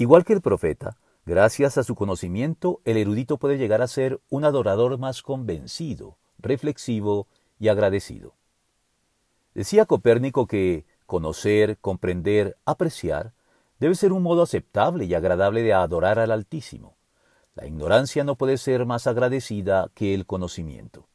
Igual que el profeta, gracias a su conocimiento, el erudito puede llegar a ser un adorador más convencido, reflexivo y agradecido. Decía Copérnico que conocer, comprender, apreciar debe ser un modo aceptable y agradable de adorar al Altísimo. La ignorancia no puede ser más agradecida que el conocimiento.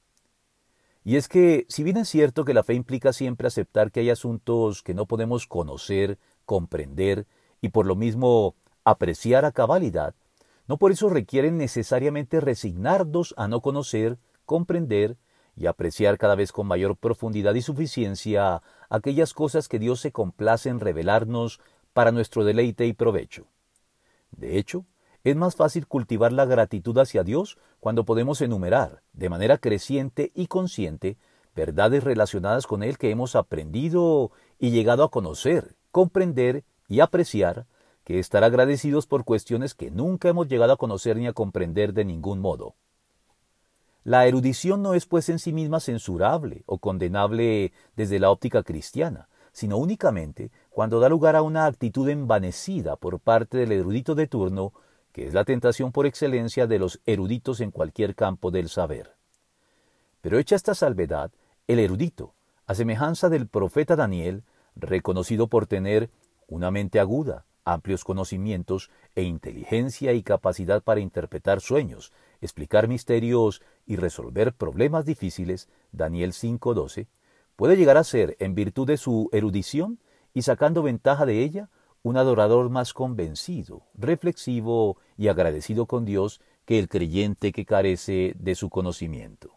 Y es que, si bien es cierto que la fe implica siempre aceptar que hay asuntos que no podemos conocer, comprender y por lo mismo apreciar a cabalidad, no por eso requieren necesariamente resignarnos a no conocer, comprender y apreciar cada vez con mayor profundidad y suficiencia aquellas cosas que Dios se complace en revelarnos para nuestro deleite y provecho. De hecho, es más fácil cultivar la gratitud hacia Dios cuando podemos enumerar, de manera creciente y consciente, verdades relacionadas con Él que hemos aprendido y llegado a conocer, comprender y apreciar que estar agradecidos por cuestiones que nunca hemos llegado a conocer ni a comprender de ningún modo. La erudición no es pues en sí misma censurable o condenable desde la óptica cristiana, sino únicamente cuando da lugar a una actitud envanecida por parte del erudito de turno, que es la tentación por excelencia de los eruditos en cualquier campo del saber. Pero hecha esta salvedad, el erudito, a semejanza del profeta Daniel, reconocido por tener una mente aguda, amplios conocimientos e inteligencia y capacidad para interpretar sueños, explicar misterios y resolver problemas difíciles, Daniel 5.12, puede llegar a ser, en virtud de su erudición y sacando ventaja de ella, un adorador más convencido, reflexivo y agradecido con Dios que el creyente que carece de su conocimiento.